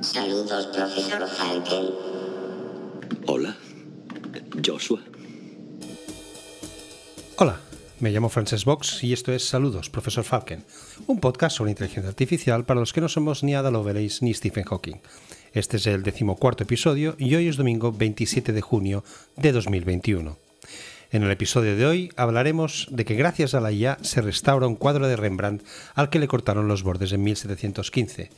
Saludos, profesor Falken. Hola, Joshua. Hola, me llamo Frances Box y esto es Saludos, profesor Falken, un podcast sobre inteligencia artificial para los que no somos ni Ada Lovelace ni Stephen Hawking. Este es el decimocuarto episodio y hoy es domingo 27 de junio de 2021. En el episodio de hoy hablaremos de que gracias a la IA se restaura un cuadro de Rembrandt al que le cortaron los bordes en 1715.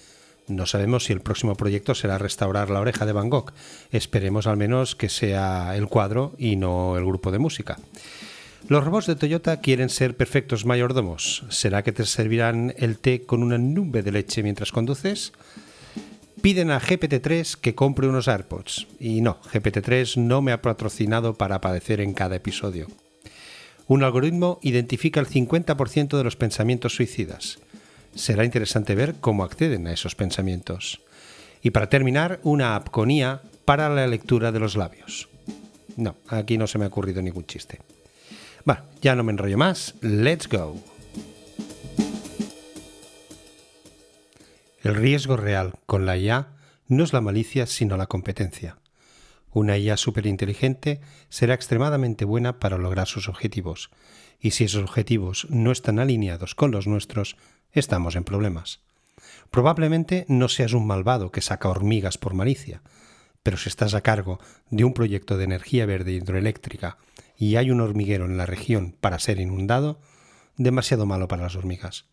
No sabemos si el próximo proyecto será restaurar la oreja de Van Gogh. Esperemos al menos que sea el cuadro y no el grupo de música. Los robots de Toyota quieren ser perfectos mayordomos. ¿Será que te servirán el té con una nube de leche mientras conduces? Piden a GPT-3 que compre unos AirPods. Y no, GPT-3 no me ha patrocinado para aparecer en cada episodio. Un algoritmo identifica el 50% de los pensamientos suicidas. Será interesante ver cómo acceden a esos pensamientos. Y para terminar, una app con IA para la lectura de los labios. No, aquí no se me ha ocurrido ningún chiste. Bueno, ya no me enrollo más. Let's go. El riesgo real con la IA no es la malicia, sino la competencia. Una IA superinteligente será extremadamente buena para lograr sus objetivos, y si esos objetivos no están alineados con los nuestros, estamos en problemas. Probablemente no seas un malvado que saca hormigas por malicia, pero si estás a cargo de un proyecto de energía verde hidroeléctrica y hay un hormiguero en la región para ser inundado, demasiado malo para las hormigas.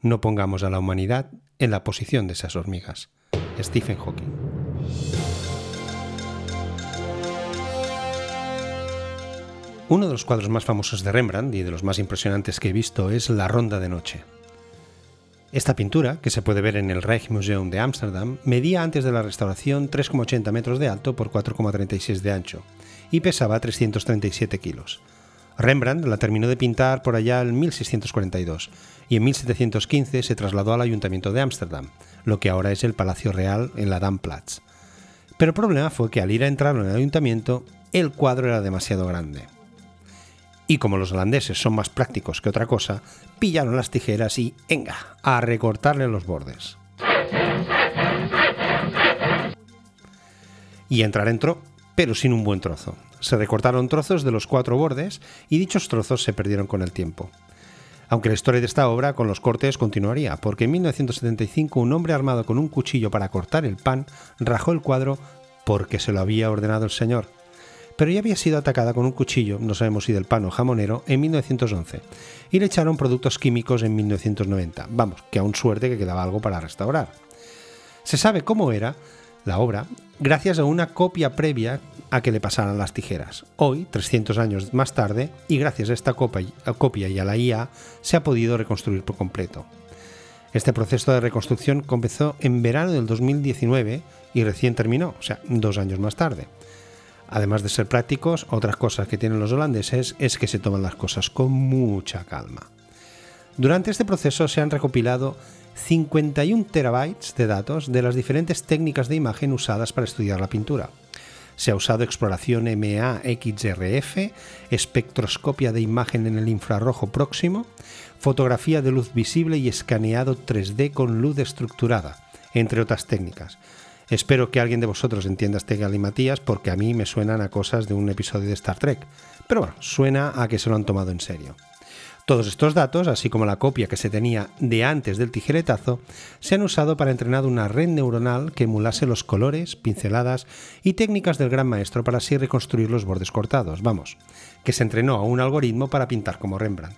No pongamos a la humanidad en la posición de esas hormigas. Stephen Hawking. Uno de los cuadros más famosos de Rembrandt y de los más impresionantes que he visto es La Ronda de Noche. Esta pintura, que se puede ver en el Rijksmuseum de Ámsterdam, medía antes de la restauración 3,80 metros de alto por 4,36 de ancho y pesaba 337 kilos. Rembrandt la terminó de pintar por allá en 1642 y en 1715 se trasladó al Ayuntamiento de Ámsterdam, lo que ahora es el Palacio Real en la Damplatz. Pero el problema fue que al ir a entrar en el ayuntamiento, el cuadro era demasiado grande. Y como los holandeses son más prácticos que otra cosa, pillaron las tijeras y, venga, a recortarle los bordes. Y entrar entró, pero sin un buen trozo. Se recortaron trozos de los cuatro bordes y dichos trozos se perdieron con el tiempo. Aunque la historia de esta obra con los cortes continuaría, porque en 1975 un hombre armado con un cuchillo para cortar el pan rajó el cuadro porque se lo había ordenado el señor. Pero ya había sido atacada con un cuchillo, no sabemos si del pan o jamonero, en 1911, y le echaron productos químicos en 1990. Vamos, que aún suerte que quedaba algo para restaurar. Se sabe cómo era la obra gracias a una copia previa a que le pasaran las tijeras. Hoy, 300 años más tarde, y gracias a esta copia y a la IA, se ha podido reconstruir por completo. Este proceso de reconstrucción comenzó en verano del 2019 y recién terminó, o sea, dos años más tarde. Además de ser prácticos, otras cosas que tienen los holandeses es que se toman las cosas con mucha calma. Durante este proceso se han recopilado 51 terabytes de datos de las diferentes técnicas de imagen usadas para estudiar la pintura. Se ha usado exploración MA-XRF, espectroscopia de imagen en el infrarrojo próximo, fotografía de luz visible y escaneado 3D con luz estructurada, entre otras técnicas. Espero que alguien de vosotros entienda este galimatías porque a mí me suenan a cosas de un episodio de Star Trek. Pero bueno, suena a que se lo han tomado en serio. Todos estos datos, así como la copia que se tenía de antes del tijeretazo, se han usado para entrenar una red neuronal que emulase los colores, pinceladas y técnicas del gran maestro para así reconstruir los bordes cortados, vamos, que se entrenó a un algoritmo para pintar como Rembrandt.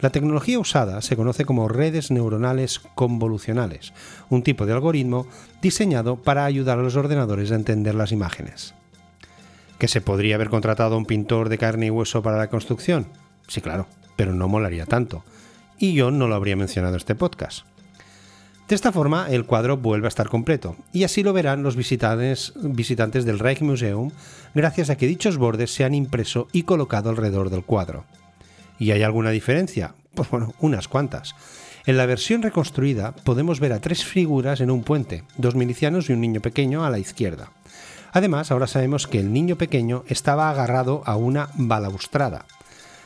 La tecnología usada se conoce como redes neuronales convolucionales, un tipo de algoritmo diseñado para ayudar a los ordenadores a entender las imágenes. ¿Que se podría haber contratado a un pintor de carne y hueso para la construcción? Sí, claro, pero no molaría tanto. Y yo no lo habría mencionado en este podcast. De esta forma, el cuadro vuelve a estar completo, y así lo verán los visitantes, visitantes del Rijksmuseum gracias a que dichos bordes se han impreso y colocado alrededor del cuadro. ¿Y hay alguna diferencia? Pues bueno, unas cuantas. En la versión reconstruida podemos ver a tres figuras en un puente, dos milicianos y un niño pequeño a la izquierda. Además, ahora sabemos que el niño pequeño estaba agarrado a una balaustrada,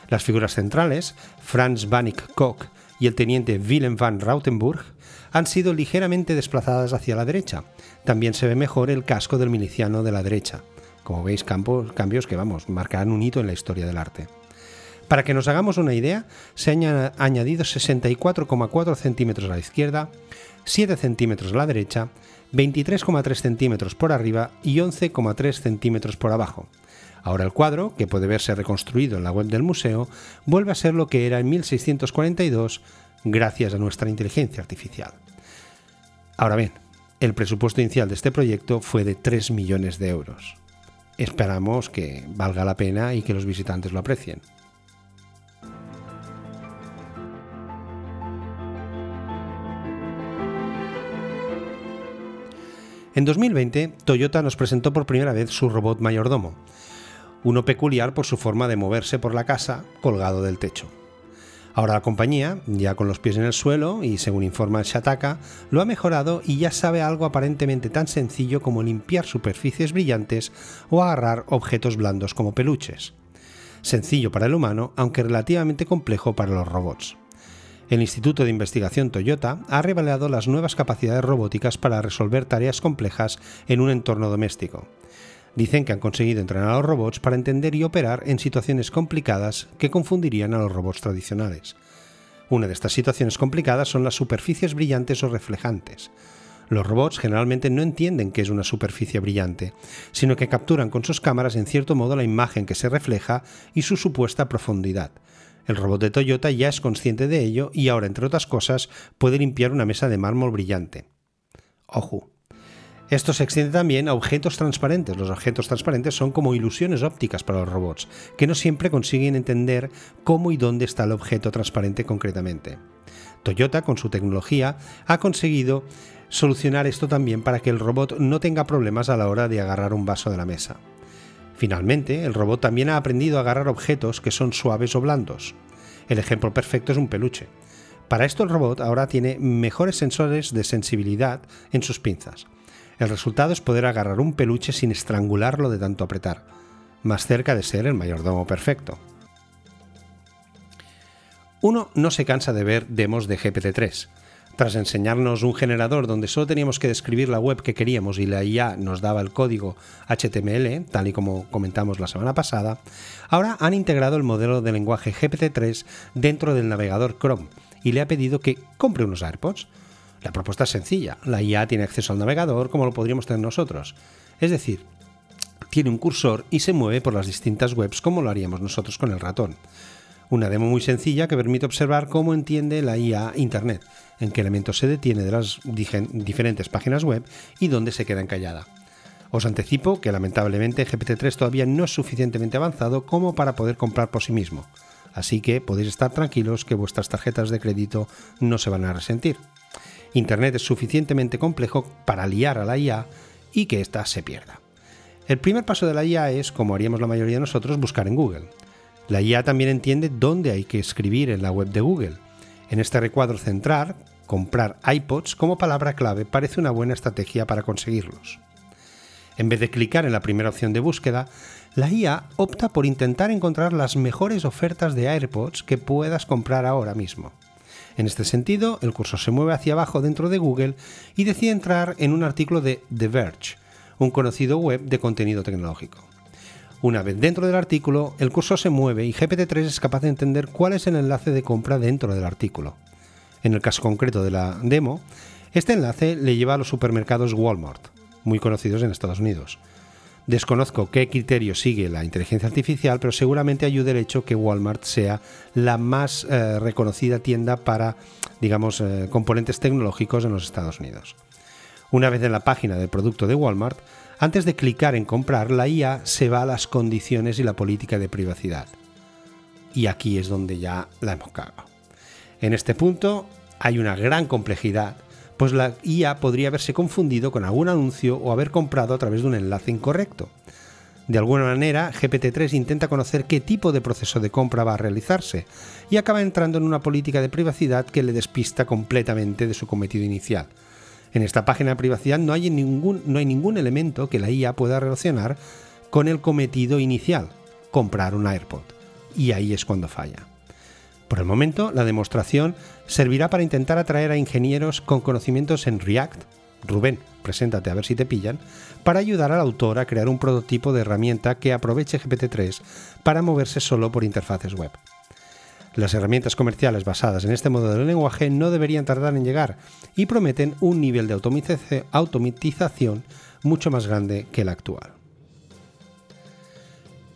las figuras centrales, Franz Vanik Koch y el teniente Willem van Rautenburg, han sido ligeramente desplazadas hacia la derecha. También se ve mejor el casco del miliciano de la derecha. Como veis, cambios que, vamos, marcarán un hito en la historia del arte. Para que nos hagamos una idea, se han añadido 64,4 centímetros a la izquierda, 7 centímetros a la derecha, 23,3 centímetros por arriba y 11,3 centímetros por abajo. Ahora el cuadro, que puede verse reconstruido en la web del museo, vuelve a ser lo que era en 1642 gracias a nuestra inteligencia artificial. Ahora bien, el presupuesto inicial de este proyecto fue de 3 millones de euros. Esperamos que valga la pena y que los visitantes lo aprecien. En 2020, Toyota nos presentó por primera vez su robot mayordomo, uno peculiar por su forma de moverse por la casa colgado del techo. Ahora la compañía, ya con los pies en el suelo y según informa Shataka, lo ha mejorado y ya sabe algo aparentemente tan sencillo como limpiar superficies brillantes o agarrar objetos blandos como peluches. Sencillo para el humano, aunque relativamente complejo para los robots. El Instituto de Investigación Toyota ha revelado las nuevas capacidades robóticas para resolver tareas complejas en un entorno doméstico. Dicen que han conseguido entrenar a los robots para entender y operar en situaciones complicadas que confundirían a los robots tradicionales. Una de estas situaciones complicadas son las superficies brillantes o reflejantes. Los robots generalmente no entienden qué es una superficie brillante, sino que capturan con sus cámaras en cierto modo la imagen que se refleja y su supuesta profundidad, el robot de Toyota ya es consciente de ello y ahora, entre otras cosas, puede limpiar una mesa de mármol brillante. Ojo. Esto se extiende también a objetos transparentes. Los objetos transparentes son como ilusiones ópticas para los robots, que no siempre consiguen entender cómo y dónde está el objeto transparente concretamente. Toyota, con su tecnología, ha conseguido solucionar esto también para que el robot no tenga problemas a la hora de agarrar un vaso de la mesa. Finalmente, el robot también ha aprendido a agarrar objetos que son suaves o blandos. El ejemplo perfecto es un peluche. Para esto el robot ahora tiene mejores sensores de sensibilidad en sus pinzas. El resultado es poder agarrar un peluche sin estrangularlo de tanto apretar, más cerca de ser el mayordomo perfecto. Uno no se cansa de ver demos de GPT-3, tras enseñarnos un generador donde solo teníamos que describir la web que queríamos y la IA nos daba el código HTML, tal y como comentamos la semana pasada, ahora han integrado el modelo de lenguaje GPT-3 dentro del navegador Chrome y le ha pedido que compre unos AirPods. La propuesta es sencilla, la IA tiene acceso al navegador como lo podríamos tener nosotros. Es decir, tiene un cursor y se mueve por las distintas webs como lo haríamos nosotros con el ratón. Una demo muy sencilla que permite observar cómo entiende la IA Internet, en qué elementos se detiene de las diferentes páginas web y dónde se queda encallada. Os anticipo que lamentablemente GPT-3 todavía no es suficientemente avanzado como para poder comprar por sí mismo, así que podéis estar tranquilos que vuestras tarjetas de crédito no se van a resentir. Internet es suficientemente complejo para liar a la IA y que ésta se pierda. El primer paso de la IA es, como haríamos la mayoría de nosotros, buscar en Google. La IA también entiende dónde hay que escribir en la web de Google. En este recuadro central, comprar iPods como palabra clave parece una buena estrategia para conseguirlos. En vez de clicar en la primera opción de búsqueda, la IA opta por intentar encontrar las mejores ofertas de AirPods que puedas comprar ahora mismo. En este sentido, el curso se mueve hacia abajo dentro de Google y decide entrar en un artículo de The Verge, un conocido web de contenido tecnológico. Una vez dentro del artículo, el curso se mueve y GPT-3 es capaz de entender cuál es el enlace de compra dentro del artículo. En el caso concreto de la demo, este enlace le lleva a los supermercados Walmart, muy conocidos en Estados Unidos. Desconozco qué criterio sigue la inteligencia artificial, pero seguramente ayude el hecho que Walmart sea la más eh, reconocida tienda para, digamos, eh, componentes tecnológicos en los Estados Unidos. Una vez en la página del producto de Walmart, antes de clicar en comprar, la IA se va a las condiciones y la política de privacidad. Y aquí es donde ya la hemos cagado. En este punto hay una gran complejidad, pues la IA podría haberse confundido con algún anuncio o haber comprado a través de un enlace incorrecto. De alguna manera, GPT-3 intenta conocer qué tipo de proceso de compra va a realizarse y acaba entrando en una política de privacidad que le despista completamente de su cometido inicial, en esta página de privacidad no hay, ningún, no hay ningún elemento que la IA pueda relacionar con el cometido inicial, comprar un AirPod. Y ahí es cuando falla. Por el momento, la demostración servirá para intentar atraer a ingenieros con conocimientos en React, Rubén, preséntate a ver si te pillan, para ayudar al autor a crear un prototipo de herramienta que aproveche GPT-3 para moverse solo por interfaces web. Las herramientas comerciales basadas en este modelo de lenguaje no deberían tardar en llegar y prometen un nivel de automatización mucho más grande que el actual.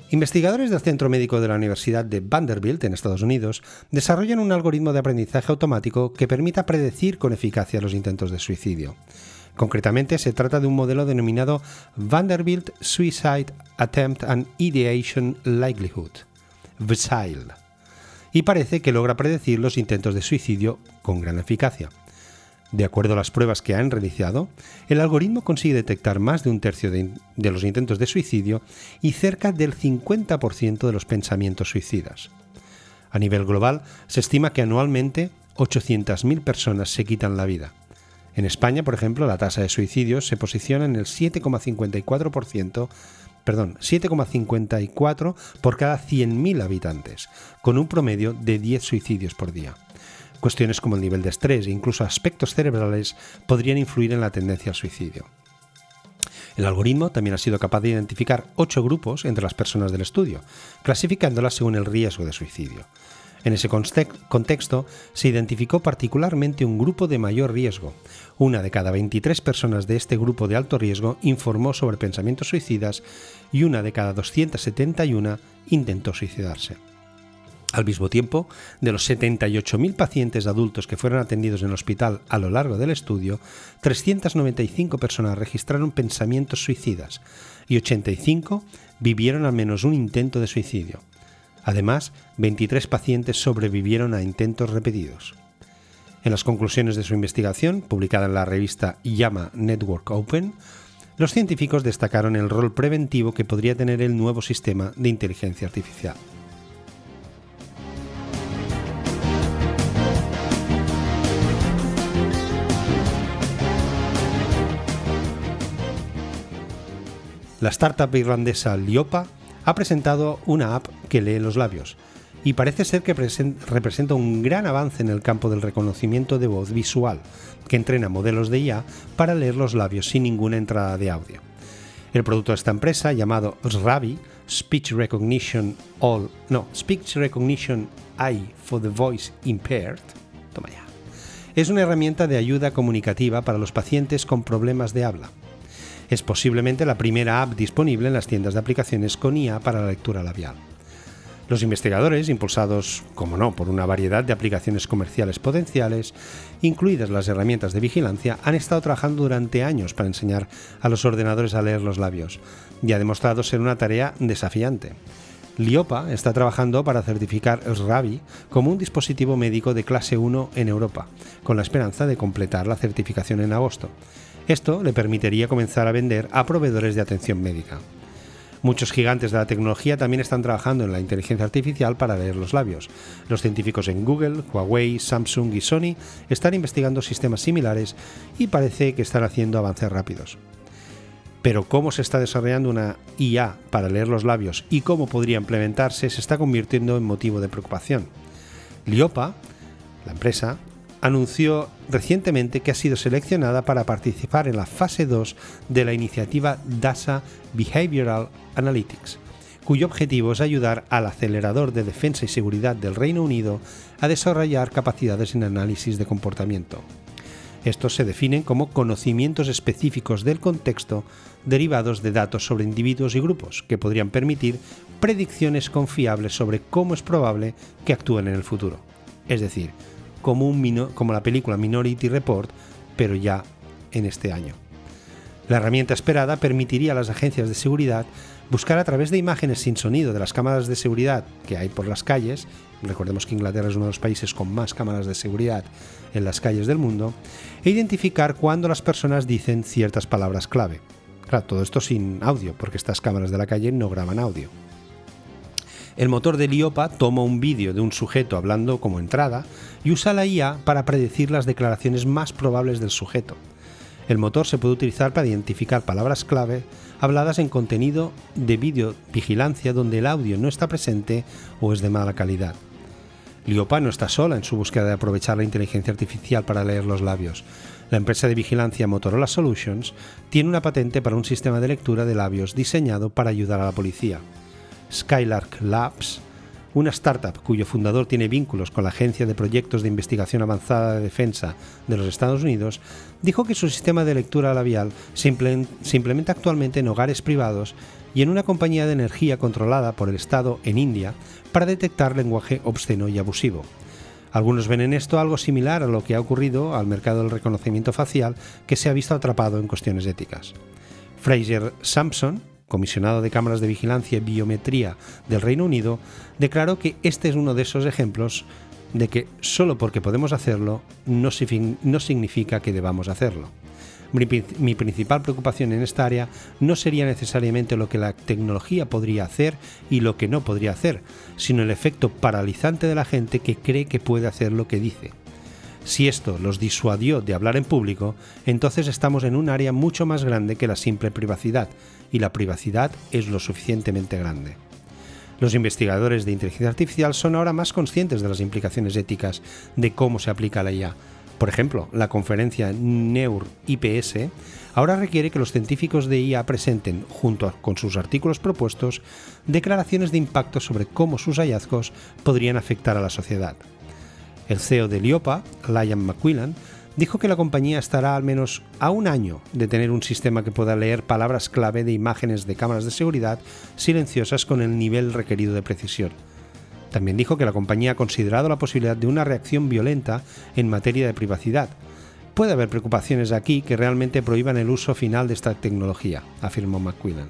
Investigadores del Centro Médico de la Universidad de Vanderbilt en Estados Unidos desarrollan un algoritmo de aprendizaje automático que permita predecir con eficacia los intentos de suicidio. Concretamente, se trata de un modelo denominado Vanderbilt Suicide Attempt and Ideation Likelihood, VSILE, y parece que logra predecir los intentos de suicidio con gran eficacia. De acuerdo a las pruebas que han realizado, el algoritmo consigue detectar más de un tercio de, de los intentos de suicidio y cerca del 50% de los pensamientos suicidas. A nivel global, se estima que anualmente 800.000 personas se quitan la vida. En España, por ejemplo, la tasa de suicidios se posiciona en el 7,54%, perdón, 7,54 por cada 100.000 habitantes, con un promedio de 10 suicidios por día. Cuestiones como el nivel de estrés e incluso aspectos cerebrales podrían influir en la tendencia al suicidio. El algoritmo también ha sido capaz de identificar ocho grupos entre las personas del estudio, clasificándolas según el riesgo de suicidio. En ese contexto se identificó particularmente un grupo de mayor riesgo. Una de cada 23 personas de este grupo de alto riesgo informó sobre pensamientos suicidas y una de cada 271 intentó suicidarse. Al mismo tiempo, de los 78.000 pacientes adultos que fueron atendidos en el hospital a lo largo del estudio, 395 personas registraron pensamientos suicidas y 85 vivieron al menos un intento de suicidio. Además, 23 pacientes sobrevivieron a intentos repetidos. En las conclusiones de su investigación, publicada en la revista Yama Network Open, los científicos destacaron el rol preventivo que podría tener el nuevo sistema de inteligencia artificial. La startup irlandesa Liopa ha presentado una app que lee los labios y parece ser que representa un gran avance en el campo del reconocimiento de voz visual, que entrena modelos de IA para leer los labios sin ninguna entrada de audio. El producto de esta empresa, llamado SRAVI, Speech Recognition All, no, Speech Recognition AI for the Voice Impaired, toma ya, es una herramienta de ayuda comunicativa para los pacientes con problemas de habla es posiblemente la primera app disponible en las tiendas de aplicaciones con IA para la lectura labial. Los investigadores, impulsados, como no, por una variedad de aplicaciones comerciales potenciales, incluidas las herramientas de vigilancia, han estado trabajando durante años para enseñar a los ordenadores a leer los labios, y ha demostrado ser una tarea desafiante. Liopa está trabajando para certificar SRAVI como un dispositivo médico de clase 1 en Europa, con la esperanza de completar la certificación en agosto. Esto le permitiría comenzar a vender a proveedores de atención médica. Muchos gigantes de la tecnología también están trabajando en la inteligencia artificial para leer los labios. Los científicos en Google, Huawei, Samsung y Sony están investigando sistemas similares y parece que están haciendo avances rápidos. Pero cómo se está desarrollando una IA para leer los labios y cómo podría implementarse se está convirtiendo en motivo de preocupación. Liopa, la empresa, anunció recientemente que ha sido seleccionada para participar en la fase 2 de la iniciativa DASA Behavioral Analytics, cuyo objetivo es ayudar al acelerador de defensa y seguridad del Reino Unido a desarrollar capacidades en análisis de comportamiento. Estos se definen como conocimientos específicos del contexto derivados de datos sobre individuos y grupos que podrían permitir predicciones confiables sobre cómo es probable que actúen en el futuro. Es decir, como, la película Minority Report, pero ya en este año. La herramienta esperada permitiría a las agencias de seguridad buscar a través de imágenes sin sonido de las cámaras de seguridad que hay por las calles, recordemos que Inglaterra es uno de los países con más cámaras de seguridad en las calles del mundo, e identificar cuándo las personas dicen ciertas palabras clave. Claro, todo esto sin audio, porque estas cámaras de la calle no graban audio. El motor de Liopa toma un vídeo de un sujeto hablando como entrada y usa la IA para predecir las declaraciones más probables del sujeto. El motor se puede utilizar para identificar palabras clave habladas en contenido de vídeo vigilancia donde el audio no está presente o es de mala calidad. Liopa no está sola en su búsqueda de aprovechar la inteligencia artificial para leer los labios. La empresa de vigilancia Motorola Solutions tiene una patente para un sistema de lectura de labios diseñado para ayudar a la policía. Skylark Labs, una startup cuyo fundador tiene vínculos con la Agencia de Proyectos de Investigación Avanzada de Defensa de los Estados Unidos, dijo que su sistema de lectura labial se implementa actualmente en hogares privados y en una compañía de energía controlada por el Estado en India para detectar lenguaje obsceno y abusivo. Algunos ven en esto algo similar a lo que ha ocurrido al mercado del reconocimiento facial que se ha visto atrapado en cuestiones éticas. Fraser Sampson, comisionado de cámaras de vigilancia y biometría del Reino Unido, declaró que este es uno de esos ejemplos de que solo porque podemos hacerlo no, significa que debamos hacerlo. Mi, principal preocupación en esta área no sería necesariamente lo que la tecnología podría hacer y lo que no podría hacer, sino el efecto paralizante de la gente que cree que puede hacer lo que dice. Si esto los disuadió de hablar en público, entonces estamos en un área mucho más grande que la simple privacidad, y la privacidad es lo suficientemente grande. Los investigadores de inteligencia artificial son ahora más conscientes de las implicaciones éticas de cómo se aplica la IA, por ejemplo, la conferencia NEUR-IPS ahora requiere que los científicos de IA presenten, junto con sus artículos propuestos, declaraciones de impacto sobre cómo sus hallazgos podrían afectar a la sociedad. El CEO de Liopa, Liam McQuillan, dijo que la compañía estará al menos a un año de tener un sistema que pueda leer palabras clave de imágenes de cámaras de seguridad silenciosas con el nivel requerido de precisión también dijo que la compañía ha considerado la posibilidad de una reacción violenta en materia de privacidad. Puede haber preocupaciones aquí que realmente prohíban el uso final de esta tecnología, afirmó McQuillan.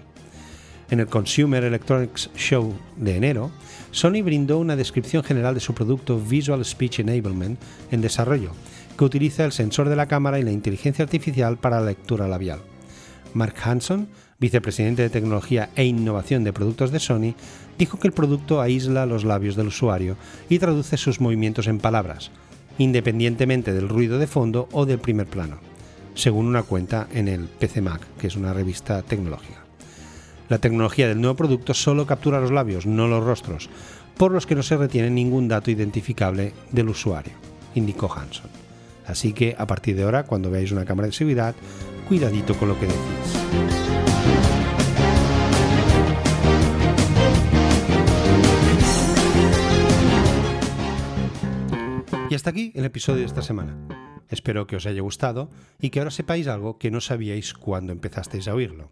En el Consumer Electronics Show de enero, Sony brindó una descripción general de su producto Visual Speech Enablement en desarrollo, que utiliza el sensor de la cámara y la inteligencia artificial para la lectura labial. Mark Hanson, vicepresidente de tecnología e innovación de productos de Sony, dijo que el producto aísla los labios del usuario y traduce sus movimientos en palabras, independientemente del ruido de fondo o del primer plano, según una cuenta en el PC Mac, que es una revista tecnológica. La tecnología del nuevo producto solo captura los labios, no los rostros, por los que no se retiene ningún dato identificable del usuario, indicó Hanson. Así que a partir de ahora, cuando veáis una cámara de seguridad, cuidadito con lo que decís. Y hasta aquí el episodio de esta semana. Espero que os haya gustado y que ahora sepáis algo que no sabíais cuando empezasteis a oírlo.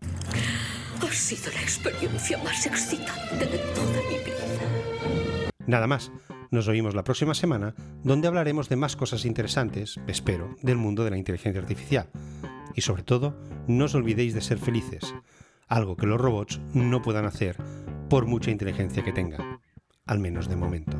Ha sido la experiencia más excitante de toda mi vida. Nada más. Nos oímos la próxima semana, donde hablaremos de más cosas interesantes, espero, del mundo de la inteligencia artificial. Y sobre todo, no os olvidéis de ser felices, algo que los robots no puedan hacer por mucha inteligencia que tengan, al menos de momento.